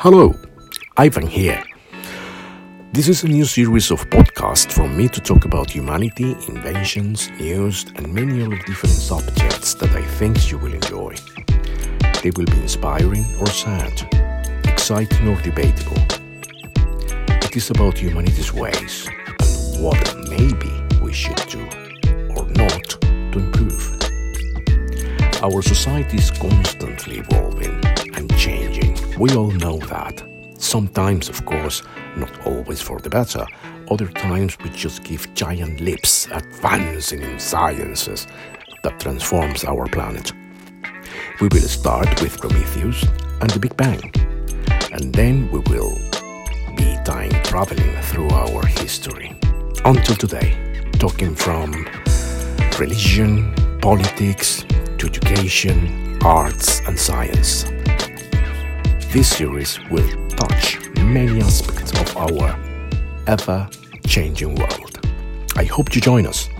Hello, Ivan here. This is a new series of podcasts from me to talk about humanity, inventions, news, and many other different subjects that I think you will enjoy. They will be inspiring or sad, exciting or debatable. It is about humanity's ways and what maybe we should do or not to improve. Our society is constantly evolving and changing. We all know that. Sometimes, of course, not always for the better. Other times we just give giant leaps, advancing in sciences that transforms our planet. We will start with Prometheus and the Big Bang, and then we will be time traveling through our history until today, talking from religion, politics, to education, arts, and science. This series will touch many aspects of our ever changing world. I hope you join us.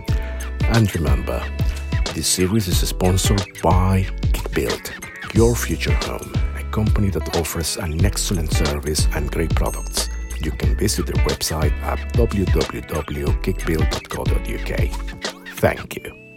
And remember, this series is sponsored by Geekbuild, your future home, a company that offers an excellent service and great products. You can visit their website at www.kickbuild.co.uk. Thank you.